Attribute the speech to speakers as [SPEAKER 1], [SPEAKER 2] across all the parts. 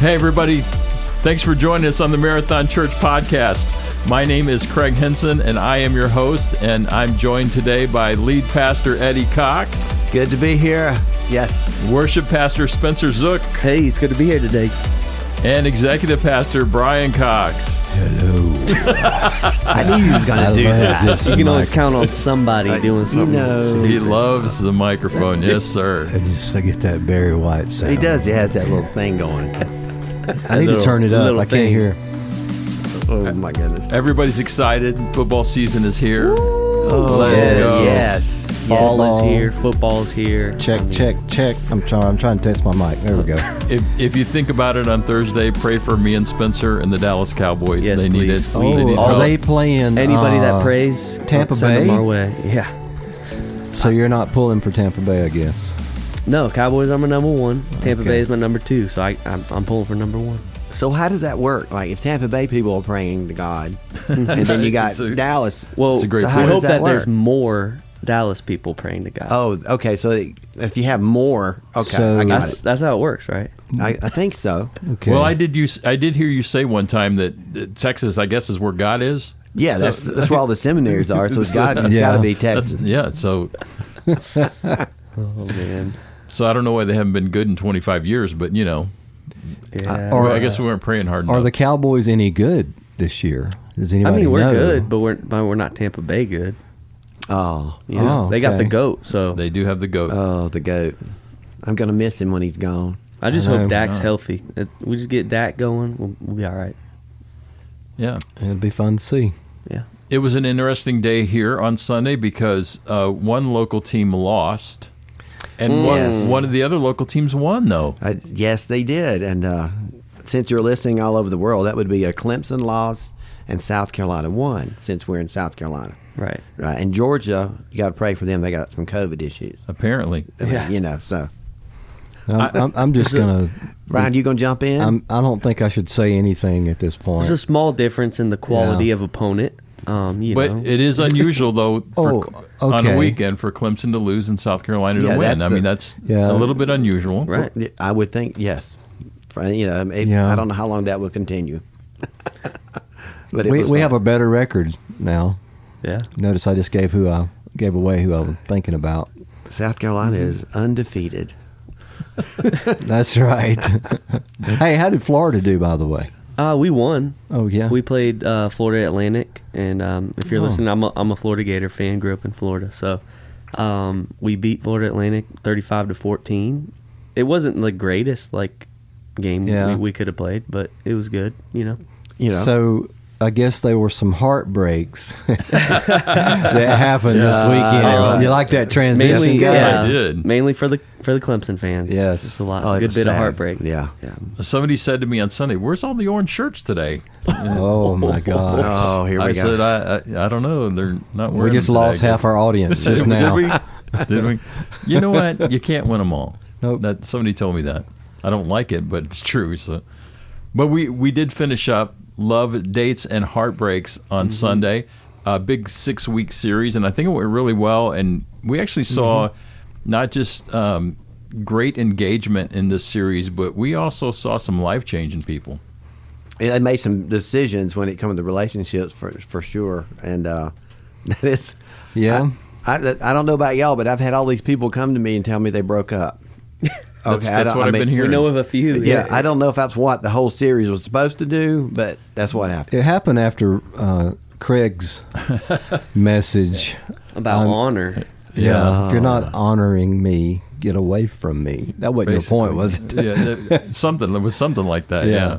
[SPEAKER 1] Hey, everybody. Thanks for joining us on the Marathon Church podcast. My name is Craig Henson, and I am your host. And I'm joined today by lead pastor Eddie Cox,
[SPEAKER 2] Good to be here. Yes.
[SPEAKER 1] worship pastor Spencer Zook,
[SPEAKER 3] Hey, it's good to be here today.
[SPEAKER 1] and executive pastor Brian Cox. Hello.
[SPEAKER 2] I knew you was going to do that.
[SPEAKER 3] You can always count on somebody doing something.
[SPEAKER 2] know.
[SPEAKER 1] He loves the microphone. Yes, sir.
[SPEAKER 4] I just I get that Barry White sound.
[SPEAKER 2] He does. He has that little thing going.
[SPEAKER 4] I need
[SPEAKER 3] little-
[SPEAKER 4] to turn it up.
[SPEAKER 3] little
[SPEAKER 4] I can't
[SPEAKER 3] thing.
[SPEAKER 4] hear.
[SPEAKER 2] Oh my goodness.
[SPEAKER 1] Everybody's excited. Football season is here.
[SPEAKER 2] Oh,
[SPEAKER 1] Let's
[SPEAKER 2] yes.
[SPEAKER 1] go.
[SPEAKER 2] Yes.
[SPEAKER 3] Fall
[SPEAKER 4] Yeah.
[SPEAKER 3] is here, football's here.
[SPEAKER 4] Check,
[SPEAKER 3] I mean,
[SPEAKER 4] check, check. I'm trying. I'm trying to test my mic. There we go.
[SPEAKER 1] If, if you think about it on Thursday, pray for me and Spencer and the Dallas Cowboys.
[SPEAKER 3] Yes,
[SPEAKER 1] they need
[SPEAKER 3] please.
[SPEAKER 1] it.
[SPEAKER 3] Oh,
[SPEAKER 1] They need
[SPEAKER 4] Are
[SPEAKER 1] help.
[SPEAKER 4] they playing
[SPEAKER 3] Anybody
[SPEAKER 4] uh,
[SPEAKER 3] that prays,
[SPEAKER 4] Tampa
[SPEAKER 3] send them
[SPEAKER 4] Bay?
[SPEAKER 3] our way. Yeah.
[SPEAKER 4] So you're not pulling for Tampa Bay, I guess.
[SPEAKER 3] No, Cowboys are my number one. Tampa
[SPEAKER 4] Okay.
[SPEAKER 3] Bay is my number two. So I, I'm, I'm pulling for number one.
[SPEAKER 2] So how does that work? Like if Tampa Bay people are praying to God, and then you got
[SPEAKER 1] It's a-
[SPEAKER 2] Dallas.
[SPEAKER 3] Well,
[SPEAKER 1] It's a great
[SPEAKER 3] so
[SPEAKER 2] point.
[SPEAKER 3] I
[SPEAKER 2] How
[SPEAKER 3] hope
[SPEAKER 2] does that
[SPEAKER 3] that, there's
[SPEAKER 2] work?
[SPEAKER 3] more Dallas people praying to God.
[SPEAKER 2] Oh, okay. So if you have more, okay,
[SPEAKER 4] So-
[SPEAKER 2] I got
[SPEAKER 3] that's
[SPEAKER 2] it.
[SPEAKER 3] that's how it works, right?
[SPEAKER 2] I, I think so.
[SPEAKER 4] Okay.
[SPEAKER 1] Well, I did use. I did hear you say one time that, that Texas, I guess, is where God is.
[SPEAKER 2] Yeah,
[SPEAKER 1] So-
[SPEAKER 2] that's that's where all the seminaries are. So it's got it's
[SPEAKER 4] Yeah.
[SPEAKER 2] got to be
[SPEAKER 1] That's,
[SPEAKER 2] Texas.
[SPEAKER 1] yeah. So,
[SPEAKER 3] Oh man.
[SPEAKER 1] So I don't know why they haven't been good in 25 years, but you know,
[SPEAKER 3] Yeah.
[SPEAKER 4] Or-
[SPEAKER 1] I guess we weren't praying hard
[SPEAKER 4] Are
[SPEAKER 1] enough.
[SPEAKER 4] the Cowboys any good this year? Does
[SPEAKER 3] I mean, we're
[SPEAKER 4] know?
[SPEAKER 3] good, but we're but we're not Tampa Bay good.
[SPEAKER 2] Oh,
[SPEAKER 3] You know,
[SPEAKER 4] Oh,
[SPEAKER 3] They got the goat, so
[SPEAKER 1] they do have the goat.
[SPEAKER 2] oh, the goat. I'm gonna miss him when he's gone.
[SPEAKER 3] I just
[SPEAKER 4] I
[SPEAKER 3] hope Dak's healthy. It- We just get Dak going, we'll, we'll be all right.
[SPEAKER 1] yeah.
[SPEAKER 4] It'd be fun to see.
[SPEAKER 3] Yeah.
[SPEAKER 1] It was an interesting day here on Sunday because uh, one local team lost, and one,
[SPEAKER 2] Yes.
[SPEAKER 1] one of the other local teams won. Though
[SPEAKER 2] Uh, yes, they did. And uh, since you're listening all over the world, that would be a Clemson loss and South Carolina won. Since we're in South Carolina,
[SPEAKER 3] Right.
[SPEAKER 2] right? And Georgia, you got to pray for them. They got some COVID issues.
[SPEAKER 1] apparently,
[SPEAKER 2] I mean,
[SPEAKER 3] Yeah.
[SPEAKER 2] you know. So,
[SPEAKER 4] I'm, I'm, I'm just gonna.
[SPEAKER 2] Ryan, you gonna jump in?
[SPEAKER 4] I'm, I don't think I should say anything at this point.
[SPEAKER 3] There's a small difference in the quality
[SPEAKER 4] Yeah.
[SPEAKER 3] of opponent. Um, you
[SPEAKER 1] but
[SPEAKER 3] know.
[SPEAKER 1] it is unusual though for,
[SPEAKER 4] Oh,
[SPEAKER 1] on a weekend for Clemson to lose and South Carolina
[SPEAKER 2] Yeah,
[SPEAKER 1] to win.
[SPEAKER 2] that's
[SPEAKER 1] I mean, that's
[SPEAKER 4] Yeah.
[SPEAKER 1] a little bit unusual.
[SPEAKER 3] right.
[SPEAKER 2] I would think yes. For, you know, it,
[SPEAKER 4] Yeah.
[SPEAKER 2] I don't know how long that will continue. but it
[SPEAKER 4] we we have a better record now.
[SPEAKER 3] Yeah.
[SPEAKER 4] Notice I just gave who I gave away who I was thinking about.
[SPEAKER 2] South Carolina
[SPEAKER 4] Mm-hmm.
[SPEAKER 2] is undefeated.
[SPEAKER 4] That's right. hey, how did Florida do, by the way?
[SPEAKER 3] Uh, we won.
[SPEAKER 4] Oh yeah,
[SPEAKER 3] We played uh, Florida Atlantic, and um, if you're
[SPEAKER 4] Oh.
[SPEAKER 3] listening, I'm a, I'm a Florida Gator fan. Grew up in Florida, so um, we beat Florida Atlantic 35 to 14. It wasn't the greatest like game
[SPEAKER 4] Yeah.
[SPEAKER 3] we, we could have played, but it was good. You know.
[SPEAKER 2] You know,
[SPEAKER 4] So I guess there were some heartbreaks that happened this weekend.
[SPEAKER 3] Uh,
[SPEAKER 4] you like that transition?
[SPEAKER 3] Mainly,
[SPEAKER 2] guy.
[SPEAKER 3] yeah,
[SPEAKER 1] I did.
[SPEAKER 3] mainly for the for the Clemson fans.
[SPEAKER 4] Yes.
[SPEAKER 3] it's a lot,
[SPEAKER 2] Oh,
[SPEAKER 3] good
[SPEAKER 2] was
[SPEAKER 3] bit of heartbreak.
[SPEAKER 2] Yeah.
[SPEAKER 3] yeah.
[SPEAKER 1] Somebody said to me on Sunday, "Where's all the orange shirts today?"
[SPEAKER 4] Oh my God!
[SPEAKER 2] Oh, here we
[SPEAKER 1] I
[SPEAKER 2] go.
[SPEAKER 1] said, I, I I don't know. They're not wearing.
[SPEAKER 4] we just
[SPEAKER 1] them today,
[SPEAKER 4] lost half our audience just
[SPEAKER 1] Did
[SPEAKER 4] now.
[SPEAKER 1] we? Did we? You know what? You can't win them all.
[SPEAKER 4] Nope.
[SPEAKER 1] That somebody told me that. I don't like it, but it's true. So, but we we did finish up love dates and heartbreaks on
[SPEAKER 4] Mm-hmm.
[SPEAKER 1] Sunday, a big six week series, and I think it went really well. And we actually saw
[SPEAKER 4] Mm-hmm.
[SPEAKER 1] not just um, great engagement in this series, but we also saw some life changing people.
[SPEAKER 2] they made some decisions when it comes to relationships for for sure, and uh, that is.
[SPEAKER 4] Yeah.
[SPEAKER 2] I, I, I don't know about y'all, but I've had all these people come to me and tell me they broke up.
[SPEAKER 1] That's,
[SPEAKER 2] I
[SPEAKER 1] that's
[SPEAKER 2] don't-
[SPEAKER 1] what
[SPEAKER 2] I
[SPEAKER 1] I've
[SPEAKER 2] mean-
[SPEAKER 1] been hearing.
[SPEAKER 3] We know of a few.
[SPEAKER 2] Yeah, I don't know if that's what the whole series was supposed to do, but that's what happened.
[SPEAKER 4] It happened after uh, Craig's message.
[SPEAKER 3] about
[SPEAKER 4] I'm-
[SPEAKER 3] honor.
[SPEAKER 4] Yeah. If you're not honoring me, get away from me. That wasn't your point, was it?
[SPEAKER 1] yeah, that- something. It was something like that.
[SPEAKER 4] Yeah.
[SPEAKER 1] Yeah.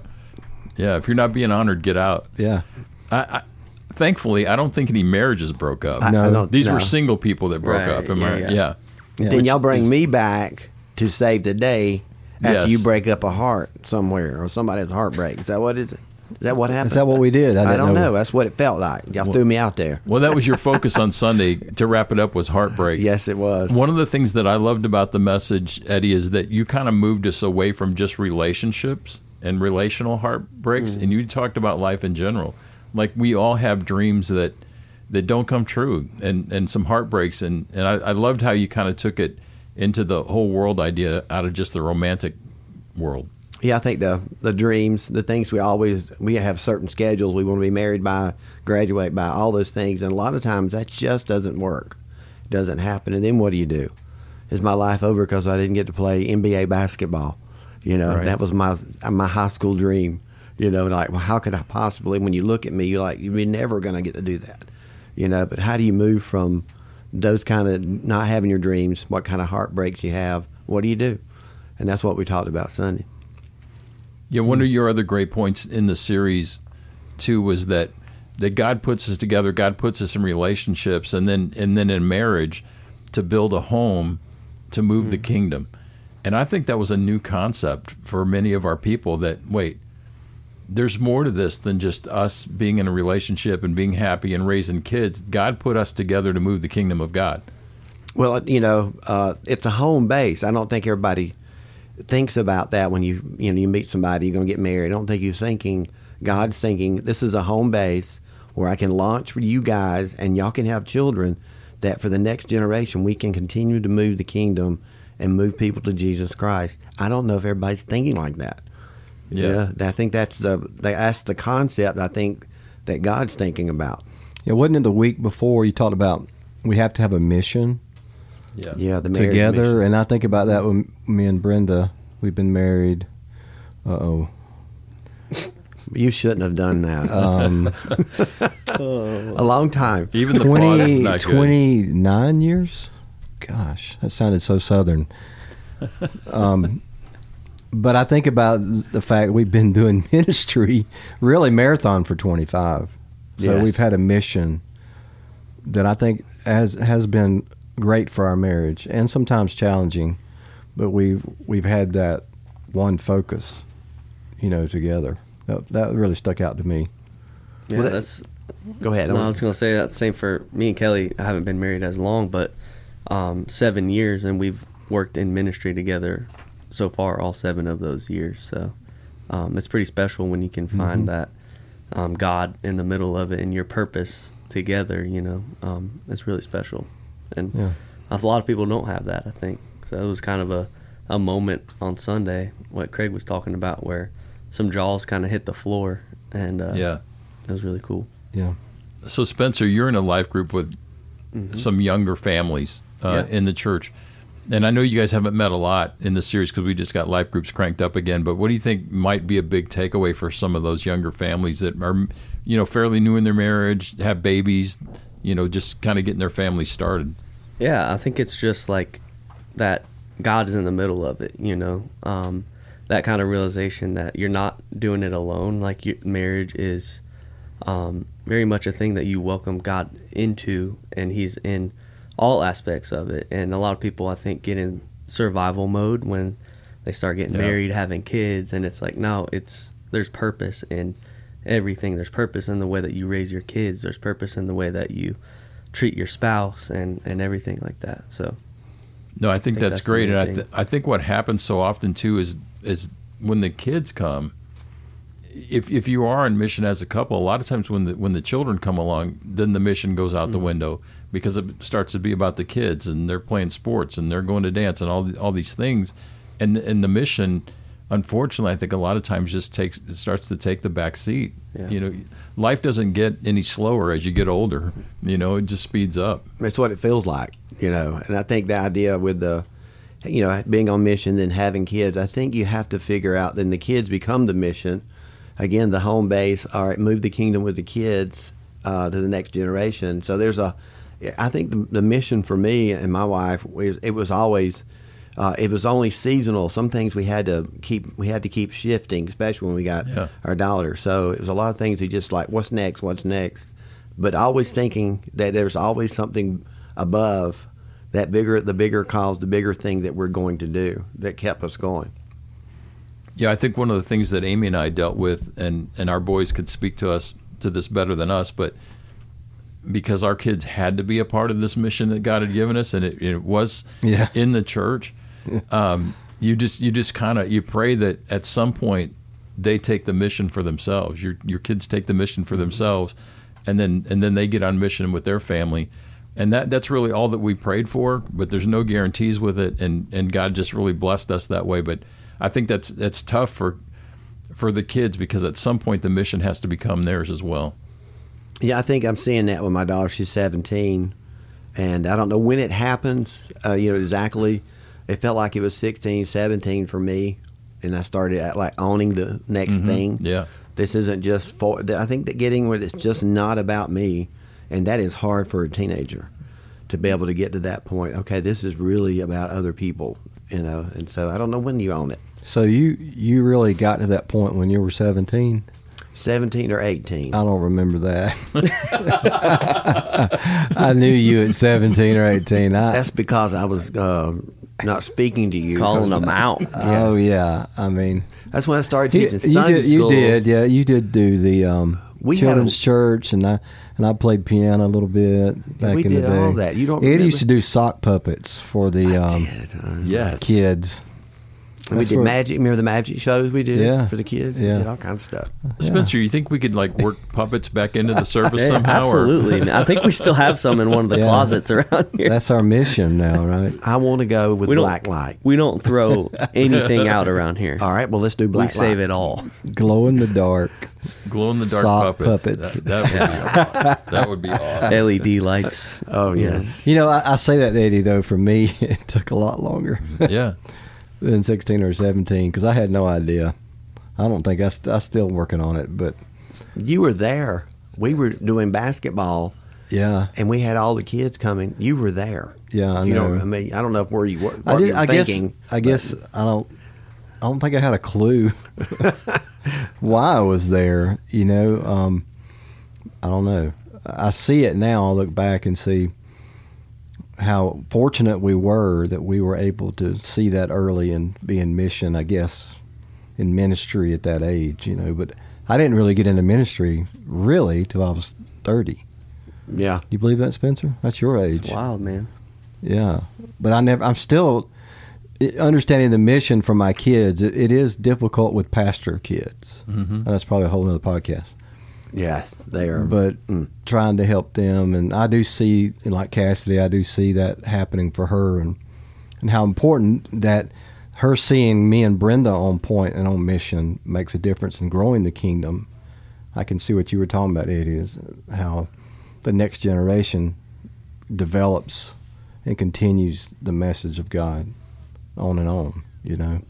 [SPEAKER 1] yeah. If you're not being honored, get out.
[SPEAKER 4] Yeah.
[SPEAKER 1] I, I, thankfully, I don't think any marriages broke up.
[SPEAKER 2] I-
[SPEAKER 4] No.
[SPEAKER 2] I don't-
[SPEAKER 1] These
[SPEAKER 2] no.
[SPEAKER 1] were single people that broke
[SPEAKER 3] Right,
[SPEAKER 1] up. Am
[SPEAKER 3] yeah,
[SPEAKER 1] I-
[SPEAKER 3] yeah.
[SPEAKER 1] yeah.
[SPEAKER 4] Yeah.
[SPEAKER 2] Then
[SPEAKER 1] Which
[SPEAKER 2] y'all bring
[SPEAKER 1] is-
[SPEAKER 2] me back to save the day after
[SPEAKER 1] Yes.
[SPEAKER 2] you break up a heart somewhere or somebody's heartbreak. Is that what it is? Is that what happened?
[SPEAKER 4] Is that what we did? I
[SPEAKER 2] I, don't
[SPEAKER 4] know.
[SPEAKER 2] know. That's what it felt like. Y'all threw me out there.
[SPEAKER 1] Well, that was your focus on Sunday. To wrap it up, was heartbreak.
[SPEAKER 2] Yes, it was.
[SPEAKER 1] One of the things that I loved about the message, Eddie, is that you kind of moved us away from just relationships and relational heartbreaks, mm. and you talked about life in general. Like we all have dreams that that don't come true, and and some heartbreaks, and and I, I loved how you kind of took it into the whole world idea out of just the romantic world.
[SPEAKER 2] Yeah, I think the the dreams, the things we always we have certain schedules. We want to be married by, graduate by, all those things, and a lot of times that just doesn't work, doesn't happen. And then what do you do? Is my life over because I didn't get to play NBA basketball? You know,
[SPEAKER 1] Right.
[SPEAKER 2] that was my my high school dream. You know, like well, how could I possibly? When you look at me, you're like you're never going to get to do that. You know, but how do you move from those kind of not having your dreams? What kind of heartbreaks you have? What do you do? And that's what we talked about Sunday.
[SPEAKER 1] Yeah, one hmm. of your other great points in the series too was that that God puts us together, God puts us in relationships and then and then in marriage to build a home to move the hmm. kingdom. And I think that was a new concept for many of our people that wait, there's more to this than just us being in a relationship and being happy and raising kids. God put us together to move the kingdom of God.
[SPEAKER 2] Well, you know, uh, it's a home base. I don't think everybody thinks about that when you you know you meet somebody you're going to get married. I don't think you're thinking God's thinking this is a home base where I can launch for you guys and y'all can have children that for the next generation we can continue to move the kingdom and move people to Jesus Christ. I don't know if everybody's thinking like that.
[SPEAKER 1] Yeah.
[SPEAKER 2] I think that's the that's the concept I think that God's thinking about.
[SPEAKER 4] Yeah, wasn't it the week before you talked about we have to have a mission
[SPEAKER 1] Yeah.
[SPEAKER 2] Yeah, the
[SPEAKER 4] together?
[SPEAKER 2] mission.
[SPEAKER 4] And I think about that when me and Brenda, we've been married. Uh oh.
[SPEAKER 2] You shouldn't have done that.
[SPEAKER 4] Um,
[SPEAKER 2] a long time.
[SPEAKER 1] Even the pause is
[SPEAKER 4] 20,
[SPEAKER 1] not good.
[SPEAKER 4] 29 years? Gosh, that sounded so southern. Um, but I think about the fact we've been doing ministry, really marathon for 25. So
[SPEAKER 2] Yes.
[SPEAKER 4] we've had a mission that I think has has been great for our marriage and sometimes challenging, but we've we've had that one focus, you know, together. That, that really stuck out to me.
[SPEAKER 3] Yeah,
[SPEAKER 2] Well, that-
[SPEAKER 3] that's.
[SPEAKER 2] Go ahead.
[SPEAKER 3] No, I was gonna say that same for me and Kelly. I haven't been married as long, but um, seven years, and we've worked in ministry together so far, all seven of those years. So um, it's pretty special when you can find that um, God in the middle of it and your purpose together. You know, um, it's really special, and
[SPEAKER 4] Yeah.
[SPEAKER 3] a lot of people don't have that. I think so. It was kind of a a moment on Sunday, what Craig was talking about, where some jaws kind of hit the floor, and uh,
[SPEAKER 1] Yeah.
[SPEAKER 3] it was really cool.
[SPEAKER 4] Yeah.
[SPEAKER 1] So Spencer, you're in a life group with some younger families uh,
[SPEAKER 2] Yeah.
[SPEAKER 1] in the church, and I know you guys haven't met a lot in the series because we just got life groups cranked up again. But what do you think might be a big takeaway for some of those younger families that are, you know, fairly new in their marriage, have babies, you know, just kind of getting their family started?
[SPEAKER 3] Yeah, I think it's just like that God is in the middle of it, you know. Um, that kind of realization that you're not doing it alone. Like your marriage is um, very much a thing that you welcome God into, and He's in all aspects of it. And a lot of people, I think, get in survival mode when they start getting
[SPEAKER 1] Yeah.
[SPEAKER 3] married, having kids, and it's like, no, it's there's purpose in everything. There's purpose in the way that you raise your kids. There's purpose in the way that you treat your spouse and and everything like that. So
[SPEAKER 1] No, I think,
[SPEAKER 3] think
[SPEAKER 1] that's,
[SPEAKER 3] that's
[SPEAKER 1] great, and I, th- I think what happens so often too is is when the kids come. If if you are on mission as a couple, a lot of times when the when the children come along, then the mission goes out
[SPEAKER 3] Mm-hmm.
[SPEAKER 1] the window because it starts to be about the kids and they're playing sports and they're going to dance and all all these things, and and the mission, unfortunately, I think a lot of times just takes it starts to take the back seat.
[SPEAKER 3] Yeah.
[SPEAKER 1] You know, life doesn't get any slower as you get older. You know, it just speeds up.
[SPEAKER 2] It's what it feels like, you know. And I think the idea with the, you know, being on mission and having kids, I think you have to figure out then the kids become the mission. Again, the home base. All right, move the kingdom with the kids uh, to the next generation. So there's a, I think the, the mission for me and my wife was it was always. Uh, it was only seasonal. Some things we had to keep we had to keep shifting, especially when we got
[SPEAKER 1] Yeah.
[SPEAKER 2] our daughter. So it was a lot of things we just like, what's next? What's next? But always thinking that there's always something above that bigger, the bigger cause, the bigger thing that we're going to do that kept us going.
[SPEAKER 1] Yeah, I think one of the things that Amy and I dealt with, and and our boys could speak to us to this better than us, but because our kids had to be a part of this mission that God had given us, and it, it was
[SPEAKER 4] Yeah.
[SPEAKER 1] in the church. Um, you just you just kind of you pray that at some point they take the mission for themselves. Your your kids take the mission for themselves, and then and then they get on mission with their family, and that that's really all that we prayed for. But there's no guarantees with it, and and God just really blessed us that way. But I think that's that's tough for for the kids because at some point the mission has to become theirs as well.
[SPEAKER 2] Yeah, I think I'm seeing that with my daughter. She's 17, and I don't know when it happens. Uh, you know exactly. It felt like it was 16, 17 for me, and I started at, like owning the next thing.
[SPEAKER 1] Yeah.
[SPEAKER 2] This isn't just for. I think that getting where it's just not about me, and that is hard for a teenager to be able to get to that point. Okay, this is really about other people, you know. And so I don't know when you own it.
[SPEAKER 4] So you you really got to that point when you were 17?
[SPEAKER 2] 17 or 18.
[SPEAKER 4] I don't remember that. I knew you at 17 or 18. I,
[SPEAKER 2] That's because I was uh, not speaking to you.
[SPEAKER 3] calling
[SPEAKER 2] 'cause-
[SPEAKER 3] them out.
[SPEAKER 4] Oh yeah, I mean,
[SPEAKER 2] That's when I started
[SPEAKER 4] you,
[SPEAKER 2] teaching
[SPEAKER 4] you
[SPEAKER 2] Sunday
[SPEAKER 4] did, you did, yeah, you did do the um,
[SPEAKER 2] We had
[SPEAKER 4] children's
[SPEAKER 2] a-
[SPEAKER 4] church, and I and I played piano a little bit back
[SPEAKER 2] we
[SPEAKER 4] in the
[SPEAKER 2] did
[SPEAKER 4] day.
[SPEAKER 2] all that. You don't
[SPEAKER 4] Ed
[SPEAKER 2] remember?
[SPEAKER 4] used to do sock puppets for the um,
[SPEAKER 2] Did, uh,
[SPEAKER 1] Yes.
[SPEAKER 4] kids.
[SPEAKER 2] We did magic. Remember the magic shows we did
[SPEAKER 4] Yeah.
[SPEAKER 2] for the kids?
[SPEAKER 4] Yeah.
[SPEAKER 2] We did all kinds of stuff.
[SPEAKER 1] Spencer, you think we could like work puppets back into the service
[SPEAKER 3] Yeah,
[SPEAKER 1] somehow? or-
[SPEAKER 3] absolutely. I think we still have some in one of the
[SPEAKER 4] Yeah.
[SPEAKER 3] closets around here.
[SPEAKER 4] That's our mission now, right?
[SPEAKER 2] I want to go with
[SPEAKER 3] We
[SPEAKER 2] black light.
[SPEAKER 3] We don't throw anything out around here.
[SPEAKER 2] All right, well let's do black. Light.
[SPEAKER 3] We
[SPEAKER 2] black
[SPEAKER 3] save it all.
[SPEAKER 4] Glow in the dark.
[SPEAKER 1] glow in the dark
[SPEAKER 4] Sock
[SPEAKER 1] puppets.
[SPEAKER 4] puppets.
[SPEAKER 1] That, that would be awesome. that would be awesome.
[SPEAKER 3] LED lights.
[SPEAKER 2] Oh yes.
[SPEAKER 4] You know, I, I say that, Eddie. Though for me, it took a lot longer
[SPEAKER 1] Yeah.
[SPEAKER 4] Than 16 or 17 because I had no idea. I don't think I, st- I still working on it, but
[SPEAKER 2] You were there. We were doing basketball,
[SPEAKER 4] yeah,
[SPEAKER 2] and we had all the kids coming. You were there.
[SPEAKER 4] yeah, I
[SPEAKER 2] you
[SPEAKER 4] know.
[SPEAKER 2] don't. I mean, I don't know where you were.
[SPEAKER 4] I did. I guess. I guess I don't. I don't think I had a clue why I was there. You know, um, I don't know. I see it now. I look back and see how fortunate we were that we were able to see that early and be in mission. I guess in ministry at that age. You know, but I didn't really get into ministry really till I was thirty.
[SPEAKER 2] Yeah.
[SPEAKER 4] You believe that, Spencer? That's your age.
[SPEAKER 3] It's wild, man.
[SPEAKER 4] Yeah, but I never. I'm still understanding the mission for my kids. It, it is difficult with pastor kids. Mm-hmm. And that's probably a whole other podcast.
[SPEAKER 2] Yes, they are.
[SPEAKER 4] But
[SPEAKER 2] Mm.
[SPEAKER 4] trying to help them, and I do see, like Cassidy, I do see that happening for her, and and how important that her seeing me and Brenda on point and on mission makes a difference in growing the kingdom. I can see what you were talking about, Eddie, is how the next generation develops and continues the message of God on and on. You know,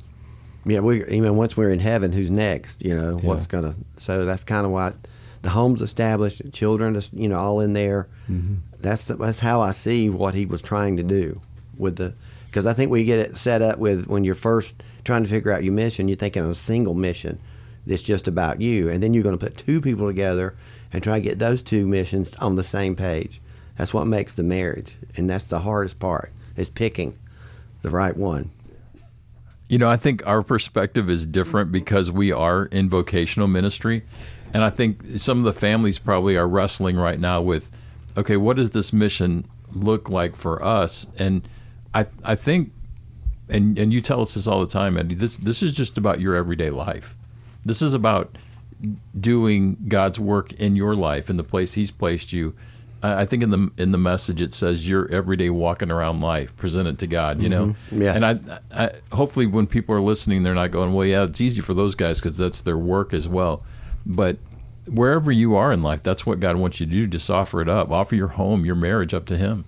[SPEAKER 2] Yeah, we even once we're in heaven, who's next? You know, what's gonna? So that's kind of what the home's established, children, you know, all in there.
[SPEAKER 4] Mm-hmm.
[SPEAKER 2] That's the, that's how I see what he was trying to do with the. Because I think we get it set up with when you're first trying to figure out your mission, you're thinking of a single mission that's just about you, and then you're going to put two people together and try to get those two missions on the same page. That's what makes the marriage, and that's the hardest part is picking the right one.
[SPEAKER 1] You know, I think our perspective is different because we are in vocational ministry. And I think some of the families probably are wrestling right now with, okay, what does this mission look like for us? And I, I think, and, and you tell us this all the time, Eddie, this, this is just about your everyday life. This is about doing God's work in your life in the place He's placed you. I think in the in the message it says your everyday walking around life presented to God. You know, mm-hmm.
[SPEAKER 2] Yes.
[SPEAKER 1] and I, I hopefully when people are listening, they're not going, well, yeah, it's easy for those guys because that's their work as well. But wherever you are in life, that's what God wants you to do. Just offer it up. Offer your home, your marriage up to Him.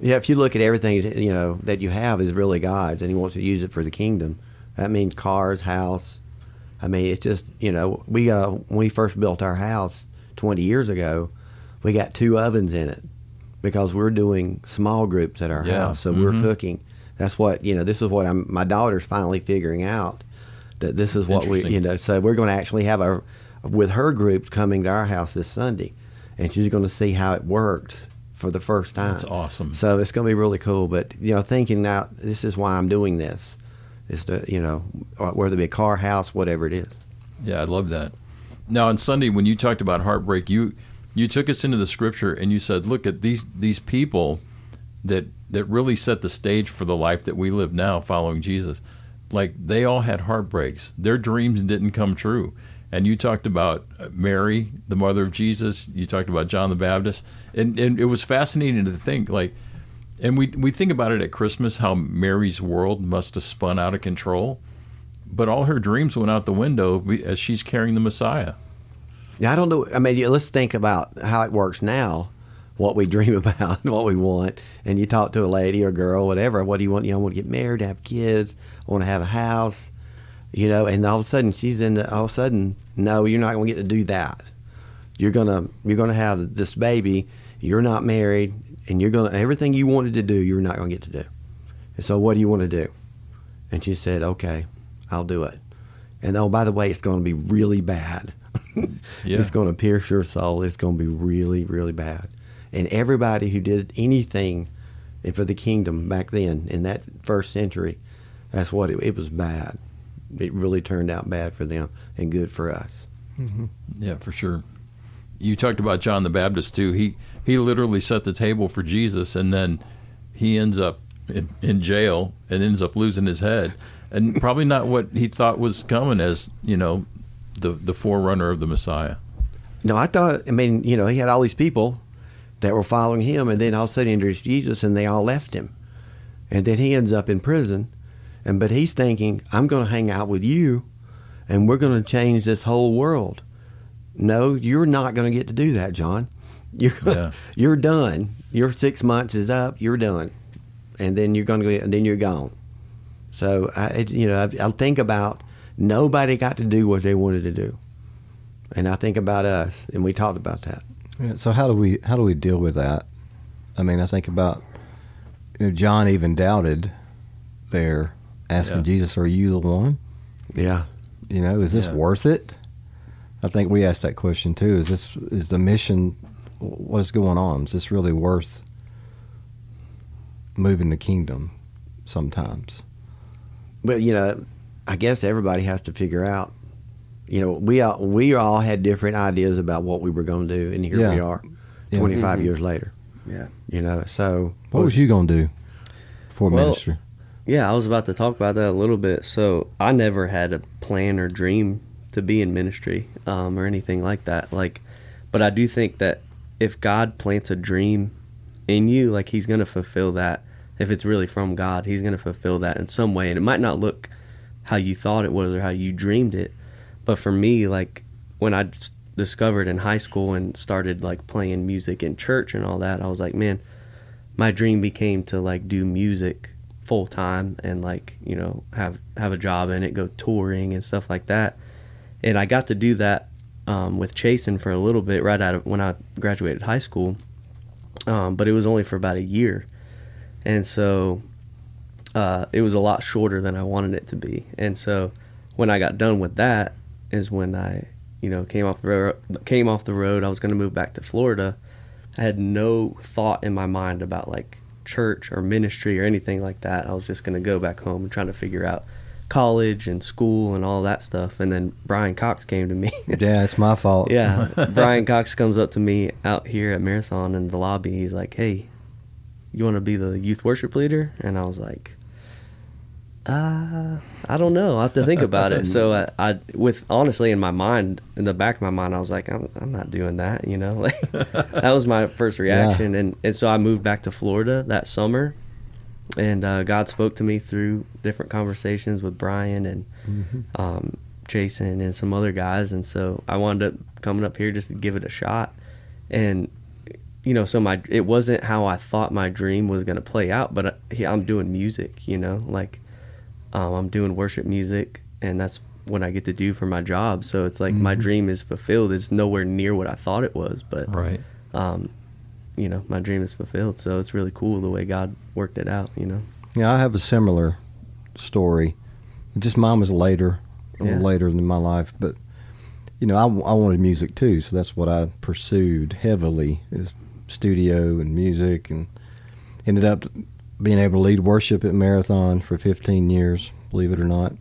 [SPEAKER 2] Yeah, if you look at everything you know that you have is really God's, and He wants to use it for the kingdom. That means cars, house. I mean, it's just you know we uh, when we first built our house twenty years ago, we got two ovens in it because we're doing small groups at our
[SPEAKER 1] Yeah.
[SPEAKER 2] house, so we're
[SPEAKER 1] Mhm.
[SPEAKER 2] cooking. That's what you know. This is what I'm. My daughter's finally figuring out that this is what we you know. So we're going to actually have a with her group coming to our house this Sunday, and she's going to see how it worked for the first time.
[SPEAKER 1] That's awesome.
[SPEAKER 2] So it's going to be really cool. But you know, thinking now, this is why I'm doing this, is to you know, whether it be a car, house, whatever it is.
[SPEAKER 1] Yeah, I love that. Now on Sunday when you talked about heartbreak, you you took us into the scripture and you said, look at these these people that that really set the stage for the life that we live now following Jesus. Like they all had heartbreaks. Their dreams didn't come true. And you talked about uh, Mary, the mother of Jesus. You talked about John the Baptist, and and it was fascinating to think like, and we we think about it at Christmas how Mary's world must have spun out of control, but all her dreams went out the window as she's carrying the Messiah.
[SPEAKER 2] Yeah, I don't know. I mean, let's think about how it works now. What we dream about, what we want, and you talk to a lady or girl, whatever. What do you want? You know, I want to get married, have kids, I want to have a house, you know. And all of a sudden, she's in. The, all of a sudden, no, you're not going to get to do that. You're gonna you're gonna have this baby. You're not married, and you're gonna everything you wanted to do, you're not going to get to do. And so, what do you want to do? And she said, "Okay, I'll do it." And oh, by the way, it's going to be really bad.
[SPEAKER 1] Yeah.
[SPEAKER 2] It's going to pierce your soul. It's going to be really, really bad. And everybody who did anything for the kingdom back then in that first century, that's what it, it was bad. It really turned out bad for them and good for us. Mm-hmm.
[SPEAKER 1] Yeah, for sure. You talked about John the Baptist too. He he literally set the table for Jesus, and then he ends up in, in jail and ends up losing his head, and probably not what he thought was coming as you know the the forerunner of the Messiah.
[SPEAKER 2] No, I thought, I mean, you know, he had all these people that were following him, and then all of a sudden he introduced Jesus, and they all left him. And then he ends up in prison. And but he's thinking, I'm going to hang out with you, and we're going to change this whole world. No, you're not going to get to do that, John. You're
[SPEAKER 1] Yeah.
[SPEAKER 2] you're done. Your six months is up. You're done, and then you're going to and then you're gone. So I, you know, I, I think about nobody got to do what they wanted to do, and I think about us, and we talked about that.
[SPEAKER 4] Yeah, so how do we how do we deal with that? I mean, I think about you know John even doubted there asking
[SPEAKER 1] Yeah.
[SPEAKER 4] Jesus, "Are you the one?
[SPEAKER 2] Yeah,
[SPEAKER 4] You know, is this
[SPEAKER 1] Yeah.
[SPEAKER 4] worth it?" I think we asked that question too. Is this is the mission? What is going on? Is this really worth moving the kingdom? Sometimes,
[SPEAKER 2] but you know, I guess everybody has to figure out. You know, we all we all had different ideas about what we were going to do, and here we are,
[SPEAKER 4] Yeah.
[SPEAKER 2] twenty
[SPEAKER 3] Mhm.
[SPEAKER 2] years later.
[SPEAKER 3] Yeah.
[SPEAKER 2] You know, so
[SPEAKER 4] what was you going to do for
[SPEAKER 3] Well,
[SPEAKER 4] ministry?
[SPEAKER 3] Yeah, I was about to talk about that a little bit. So I never had a plan or dream to be in ministry um, or anything like that. Like, but I do think that if God plants a dream in you, like He's going to fulfill that. If it's really from God, He's going to fulfill that in some way, and it might not look how you thought it was or how you dreamed it. But for me, like when I discovered in high school and started like playing music in church and all that, I was like, man, my dream became to like do music full time and like you know have have a job in it, go touring and stuff like that. And I got to do that um, with Chasen for a little bit right out of when I graduated high school, um, but it was only for about a year, and so uh, it was a lot shorter than I wanted it to be. And so when I got done with that is when I you know came off the road. Came off the road. I was going to move back to Florida. I had no thought in my mind about like church or ministry or anything like that. I was just going to go back home and trying to figure out college and school and all that stuff. And then Brian Cox came to me.
[SPEAKER 4] Yeah, it's my fault.
[SPEAKER 3] yeah, Brian Cox comes up to me out here at Marathon in the lobby. He's like, "Hey, you want to be the youth worship leader?" And I was like, "Uh, I don't know. I have to think about it." So I, I, with honestly in my mind, in the back of my mind, I was like, "I'm, I'm not doing that." You know, like that was my first reaction, and and so I moved back to Florida that summer, and uh, God spoke to me through different conversations with Brian and um, Jason and some other guys, and so I wound up coming up here just to give it a shot, and you know, so my it wasn't how I thought my dream was going to play out, but I, I'm doing music, you know, like um, I'm doing worship music, and that's what I get to do for my job. So it's like my dream is fulfilled. It's nowhere near what I thought it was, but
[SPEAKER 1] Right.
[SPEAKER 3] um, you know, my dream is fulfilled. So it's really cool the way God worked it out. You know.
[SPEAKER 4] Yeah, I have a similar story. Just mine was later, a little
[SPEAKER 3] Yeah.
[SPEAKER 4] later in my life, but you know, I, I wanted music too, so that's what I pursued heavily is studio and music, and ended up being able to lead worship at Marathon for 15 years, believe it or not.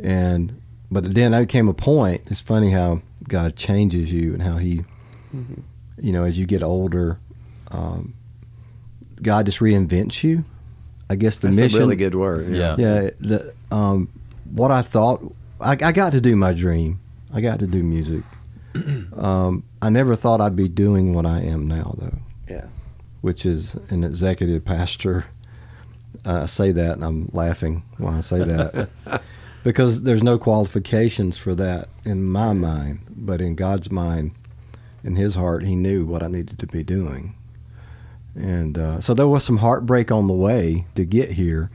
[SPEAKER 4] And but then there came a point. It's funny how God changes you and how He, you know, as you get older, um, God just reinvents you. I guess the
[SPEAKER 2] That's
[SPEAKER 4] mission
[SPEAKER 2] a really good word.
[SPEAKER 1] Yeah.
[SPEAKER 4] yeah the um what i thought I, I got to do my dream i got to do music um i never thought i'd be doing what i am now though
[SPEAKER 3] Yeah.
[SPEAKER 4] Which is an executive pastor. Uh, i say that and i'm laughing when i say that. Because there's no qualifications for that in my mind, but in God's mind, in His heart, He knew what I needed to be doing, and uh, so there was some heartbreak on the way to get here,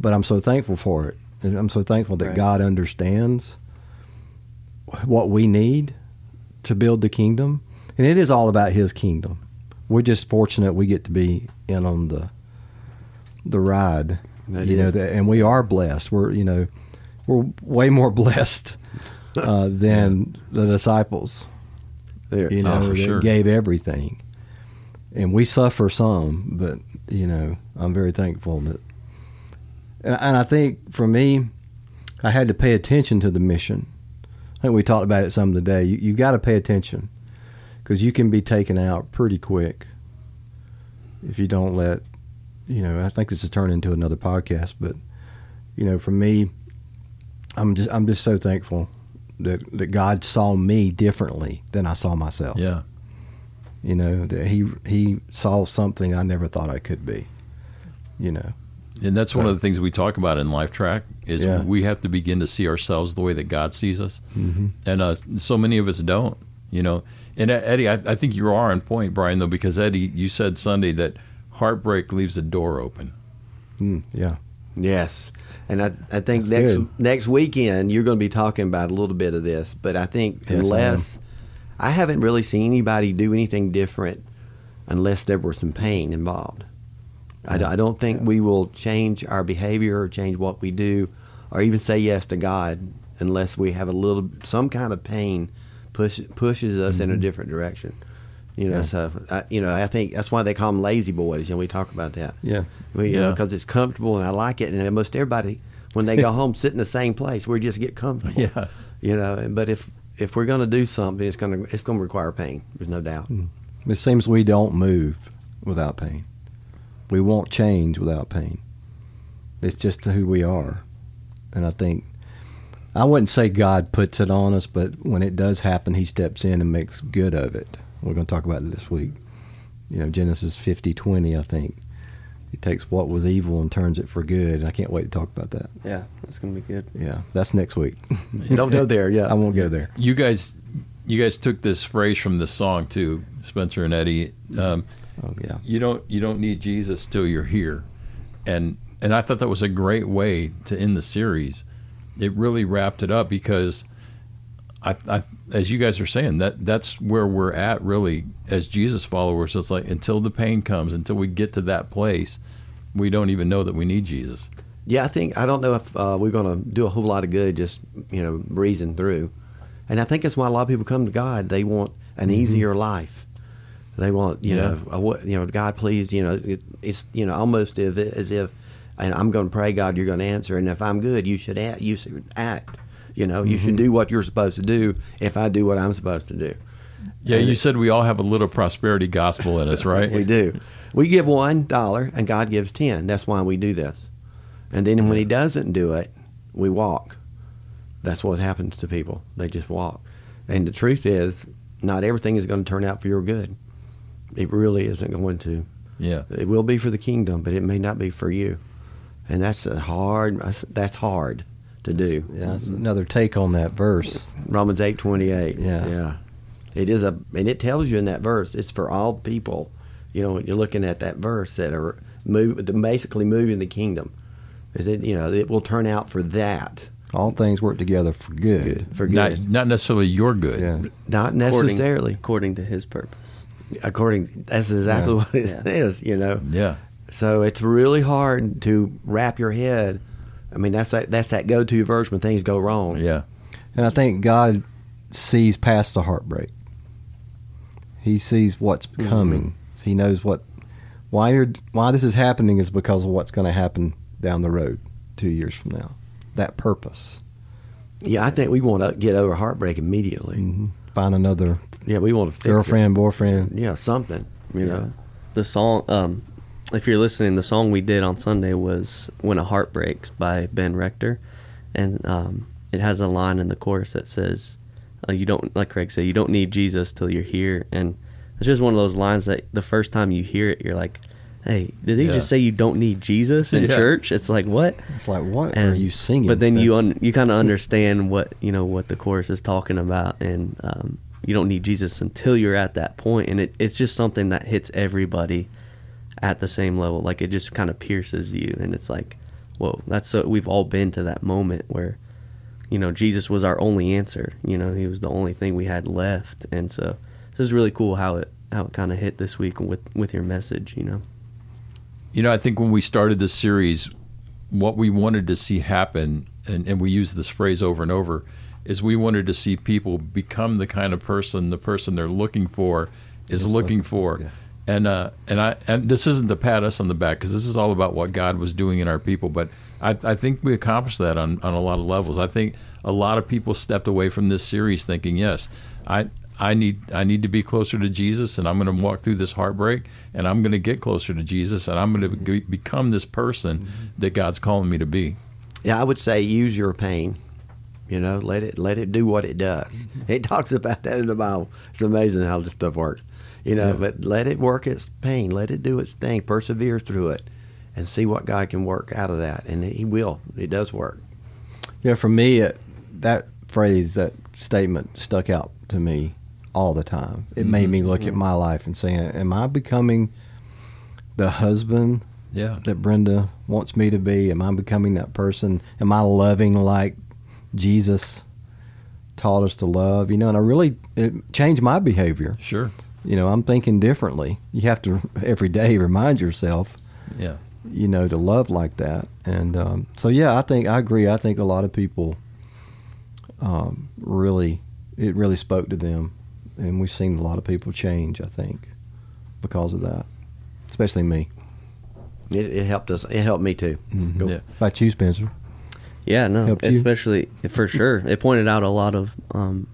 [SPEAKER 4] but I'm so thankful for it, and I'm so thankful that
[SPEAKER 3] Right.
[SPEAKER 4] God understands what we need to build the kingdom, and it is all about His kingdom. We're just fortunate we get to be in on the the ride,
[SPEAKER 2] That
[SPEAKER 4] you know,
[SPEAKER 2] is.
[SPEAKER 4] that, and we are blessed. We're you know we're way more blessed uh, than the disciples.
[SPEAKER 2] There.
[SPEAKER 4] You know,
[SPEAKER 1] Oh,
[SPEAKER 4] that
[SPEAKER 1] sure.
[SPEAKER 4] gave everything, and we suffer some, but you know, I'm very thankful that. And, and I think for me, I had to pay attention to the mission. I think we talked about it some today. You you got to pay attention because you can be taken out pretty quick if you don't let. You know, I think this is turned into another podcast, but you know, for me, I'm just I'm just so thankful that that God saw me differently than I saw myself.
[SPEAKER 1] Yeah.
[SPEAKER 4] You know, that he he saw something I never thought I could be. You know.
[SPEAKER 1] And that's one of the things we talk about in Life Track is
[SPEAKER 4] Yeah.
[SPEAKER 1] we have to begin to see ourselves the way that God sees us,
[SPEAKER 4] Mm-hmm.
[SPEAKER 1] and uh, so many of us don't. You know, and uh, Eddie, I, I think you are on point, Brian, though, because Eddie, you said Sunday that heartbreak leaves the door open.
[SPEAKER 4] Mm, yeah.
[SPEAKER 2] Yes, and I I think
[SPEAKER 4] That's
[SPEAKER 2] next
[SPEAKER 4] good.
[SPEAKER 2] next weekend you're going to be talking about a little bit of this, but I think
[SPEAKER 4] Yes,
[SPEAKER 2] unless I, haven't really seen anybody do anything different unless there were some pain involved. I, I don't think we will change our behavior or change what we do, or even say yes to God unless we have a little some kind of pain push pushes us in a different direction. You know,
[SPEAKER 4] Mm-hmm. Yeah.
[SPEAKER 2] so I, you know I think that's why they call them lazy boys, and we talk about that.
[SPEAKER 4] Yeah.
[SPEAKER 2] Well, you know,
[SPEAKER 1] Yeah.
[SPEAKER 2] because it's comfortable and I like it. And almost everybody, when they go home, sit in the same place. We just get comfortable.
[SPEAKER 1] Yeah.
[SPEAKER 2] You know, but if if we're going to do something, it's going to it's going to require pain. There's no doubt.
[SPEAKER 4] It seems we don't move without pain. We won't change without pain. It's just who we are. And I think I wouldn't say God puts it on us, but when it does happen, he steps in and makes good of it. We're going to talk about it this week. You know, Genesis 50 20, I think. He takes what was evil and turns it for good. And I can't wait to talk about that.
[SPEAKER 3] Yeah, that's gonna be good.
[SPEAKER 4] Yeah, that's next week.
[SPEAKER 2] Don't go there Yeah,
[SPEAKER 4] I won't go there.
[SPEAKER 1] You guys, you guys took this phrase from the song too, Spencer and Eddie. Um,
[SPEAKER 4] Oh, yeah.
[SPEAKER 1] you don't you don't need Jesus till you're here, and and I thought that was a great way to end the series. It really wrapped it up because, I, I as you guys are saying that that's where we're at really as Jesus followers. It's like until the pain comes, until we get to that place, we don't even know that we need Jesus.
[SPEAKER 2] Yeah, I think I don't know if uh, we're going to do a whole lot of good just you know breezing through, and I think that's why a lot of people come to God. They want an easier life. They want you
[SPEAKER 1] Yeah.
[SPEAKER 2] know a, what you know God please you know it, it's you know almost if as if and I'm going to pray God you're going to answer and if I'm good you should act you should act you know you should mm-hmm. do what you're supposed to do if I do what I'm supposed to do.
[SPEAKER 1] Yeah,
[SPEAKER 2] And
[SPEAKER 1] you
[SPEAKER 2] it-
[SPEAKER 1] said we all have a little prosperity gospel in us, right?
[SPEAKER 2] we do. We give one dollar and God gives ten. That's why we do this. And then when He doesn't do it, we walk. That's what happens to people. They just walk. And the truth is, not everything is going to turn out for your good. It really isn't going to.
[SPEAKER 1] Yeah.
[SPEAKER 2] It will be for the kingdom, but it may not be for you. And that's a hard. that's- That's hard to do.
[SPEAKER 4] Yeah, that's another take on that verse.
[SPEAKER 2] Romans eight twenty eight.
[SPEAKER 4] Yeah.
[SPEAKER 2] yeah. It is a, and it tells you in that verse, it's for all people. You know, when you're looking at that verse that are move, basically moving the kingdom. Is it? You know, it will turn out for that.
[SPEAKER 4] All things work together for good.
[SPEAKER 2] For good,
[SPEAKER 1] not necessarily your good.
[SPEAKER 4] Yeah.
[SPEAKER 2] not necessarily
[SPEAKER 3] according to His purpose.
[SPEAKER 2] according. That's exactly
[SPEAKER 4] Yeah.
[SPEAKER 2] what it is.
[SPEAKER 3] Yeah.
[SPEAKER 2] You know,
[SPEAKER 1] Yeah.
[SPEAKER 2] So it's really hard to wrap your head. I mean, that's that, that's that go-to verse when things go wrong.
[SPEAKER 1] Yeah.
[SPEAKER 4] And I think God sees past the heartbreak. He sees what's coming. He knows what why you're why this is happening is because of what's going to happen down the road 2 years from now. That purpose.
[SPEAKER 2] Yeah, I think we want to get over heartbreak immediately.
[SPEAKER 4] hmm Find another
[SPEAKER 2] Yeah, we want to fix it.
[SPEAKER 4] girlfriend, boyfriend.
[SPEAKER 2] Yeah, something. You know.
[SPEAKER 3] The song, um, if you're listening, the song we did on Sunday was "When a Heart Breaks" by Ben Rector, and um, it has a line in the chorus that says, uh, "You don't like Craig said, you don't need Jesus till you're here." And it's just one of those lines that the first time you hear it, you're like, hey, did he
[SPEAKER 1] Yeah.
[SPEAKER 3] just say you don't need Jesus in
[SPEAKER 1] Yeah.
[SPEAKER 3] church? It's like what?
[SPEAKER 4] It's like, what
[SPEAKER 3] And-
[SPEAKER 4] are you singing?
[SPEAKER 3] But then you
[SPEAKER 4] Spencer?
[SPEAKER 3] un, you kind of understand what you know what the chorus is talking about, and um, you don't need Jesus until you're at that point, and it, it's just something that hits everybody at the same level. Like it just kind of pierces you, and it's like, whoa, that's so we've all been to that moment where, you know, Jesus was our only answer. You know, he was the only thing we had left, and so this is really cool how it how it kind of hit this week with with your message. You know,
[SPEAKER 1] You know, I think when we started this series, what we wanted to see happen, and, and we use this phrase over and over, is we wanted to see people become the kind of person the person they're looking for is looking
[SPEAKER 4] looking-
[SPEAKER 1] for.
[SPEAKER 4] yeah.
[SPEAKER 1] And uh, and I and this isn't to pat us on the back because this is all about what God was doing in our people. But I, I think we accomplished that on, on a lot of levels. I think a lot of people stepped away from this series thinking, yes, I I need I need to be closer to Jesus, and I'm going to walk through this heartbreak, and I'm going to get closer to Jesus, and I'm going to become this person that God's calling me to be.
[SPEAKER 2] Yeah, I would say use your pain. You know, let it let it do what it does. It talks about that in the Bible. It's amazing how this stuff works. You know,
[SPEAKER 1] Yeah.
[SPEAKER 2] but let it work its pain. Let it do its thing. Persevere through it, and see what God can work out of that. And He will. It does work.
[SPEAKER 4] Yeah, for me, it, that phrase, that statement stuck out to me all the time. It made me mm-hmm. look at mm-hmm. my life and saying, Am I becoming the husband
[SPEAKER 1] Yeah,
[SPEAKER 4] that Brenda wants me to be? Am I becoming that person? Am I loving like Jesus taught us to love? You know, and I really, it changed my behavior.
[SPEAKER 1] sure.
[SPEAKER 4] You know, I'm thinking differently. You have to every day remind yourself
[SPEAKER 1] Yeah,
[SPEAKER 4] you know, to love like that. And um, so, yeah, I think I agree. I think a lot of people um, really, it really spoke to them, and we've seen a lot of people change. I think because of that, especially me.
[SPEAKER 2] It, it helped us. It helped me too.
[SPEAKER 4] Mhm.
[SPEAKER 1] Yeah.
[SPEAKER 4] What about you, Spencer?
[SPEAKER 3] Yeah, no,
[SPEAKER 4] Helped you?
[SPEAKER 3] especially for sure. It pointed out a lot of, um,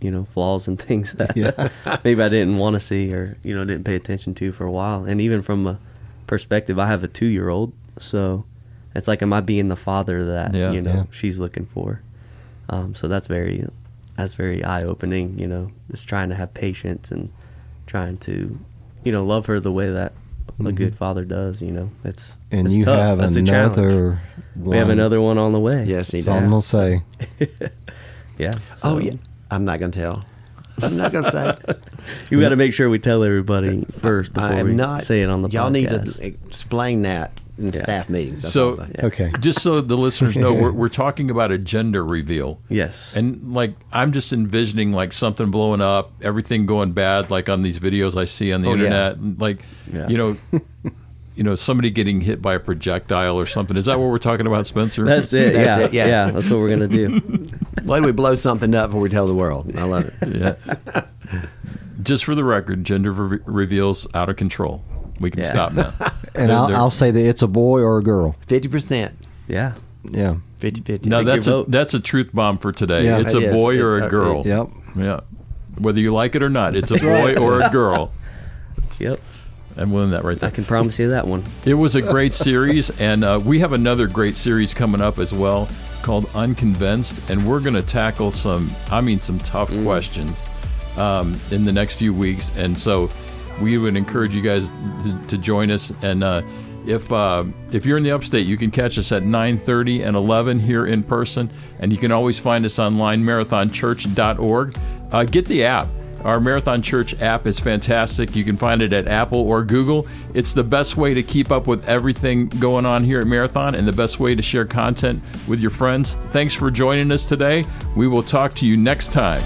[SPEAKER 3] you know, flaws and things that
[SPEAKER 4] Yeah.
[SPEAKER 3] maybe I didn't want to see or you know didn't pay attention to for a while. And even from a perspective, I have a two-year-old, so it's like, am I being the father that
[SPEAKER 1] Yeah.
[SPEAKER 3] you know
[SPEAKER 4] Yeah.
[SPEAKER 3] she's looking for? Um, so that's very, that's very eye-opening. You know, just trying to have patience and trying to, you know, love her the way that a
[SPEAKER 4] Mhm.
[SPEAKER 3] good father does. You know, it's
[SPEAKER 4] And
[SPEAKER 3] it's
[SPEAKER 4] you
[SPEAKER 3] tough.
[SPEAKER 4] have
[SPEAKER 3] That's
[SPEAKER 4] another. One.
[SPEAKER 3] We have another one on the way.
[SPEAKER 2] Yes, he
[SPEAKER 4] So I'm gonna say,
[SPEAKER 3] Yeah.
[SPEAKER 2] Oh yeah. I'm not gonna tell. I'm not gonna say.
[SPEAKER 3] You got to make sure we tell everybody first before
[SPEAKER 2] I am
[SPEAKER 3] we
[SPEAKER 2] not.
[SPEAKER 3] say it on the
[SPEAKER 2] y'all
[SPEAKER 3] podcast.
[SPEAKER 2] need to explain that in
[SPEAKER 3] Yeah.
[SPEAKER 2] staff meetings.
[SPEAKER 1] So-
[SPEAKER 2] all
[SPEAKER 4] okay,
[SPEAKER 1] just so the listeners know, we're, we're talking about a gender reveal.
[SPEAKER 3] yes.
[SPEAKER 1] And like I'm just envisioning like something blowing up, everything going bad, like on these videos I see on the
[SPEAKER 2] Oh,
[SPEAKER 1] internet, and like
[SPEAKER 3] Yeah.
[SPEAKER 1] you know, you know, somebody getting hit by a projectile or something. Is that what we're talking about, Spencer?
[SPEAKER 3] that's it.
[SPEAKER 2] That's
[SPEAKER 3] yeah.
[SPEAKER 2] it, yes.
[SPEAKER 3] Yeah. That's what we're gonna do.
[SPEAKER 2] Why do we blow something up before we tell the world? I love it.
[SPEAKER 1] yeah. Just for the record, gender re- reveals out of control. We can
[SPEAKER 3] Yeah.
[SPEAKER 1] stop now.
[SPEAKER 4] and
[SPEAKER 1] They're-
[SPEAKER 4] I'll,
[SPEAKER 1] they're-
[SPEAKER 4] I'll say that it's a boy or a girl.
[SPEAKER 2] Fifty percent.
[SPEAKER 3] Yeah.
[SPEAKER 4] Yeah.
[SPEAKER 2] 50-50.
[SPEAKER 1] no, that's a
[SPEAKER 3] vote.
[SPEAKER 1] that's a truth bomb for today.
[SPEAKER 4] Yeah.
[SPEAKER 1] it's
[SPEAKER 2] It
[SPEAKER 1] a
[SPEAKER 2] is.
[SPEAKER 1] boy or
[SPEAKER 2] It-
[SPEAKER 1] a
[SPEAKER 2] uh,
[SPEAKER 1] girl.
[SPEAKER 2] it-
[SPEAKER 4] Yep.
[SPEAKER 1] Yeah, whether you like it or not, it's a boy or a girl.
[SPEAKER 3] Yep.
[SPEAKER 1] I'm winning that right there.
[SPEAKER 3] I can promise you that one.
[SPEAKER 1] It was a great series, and uh, we have another great series coming up as well called Unconvinced, and we're going to tackle some, I mean, some tough questions um, in the next few weeks. And so we would encourage you guys to, to join us. And uh, if uh, if you're in the upstate, you can catch us at 9:30 and 11 here in person, and you can always find us online, marathonchurch.org. Uh, get the app. Our Marathon Church app is fantastic. You can find it at Apple or Google. It's the best way to keep up with everything going on here at Marathon and the best way to share content with your friends. Thanks for joining us today. We will talk to you next time.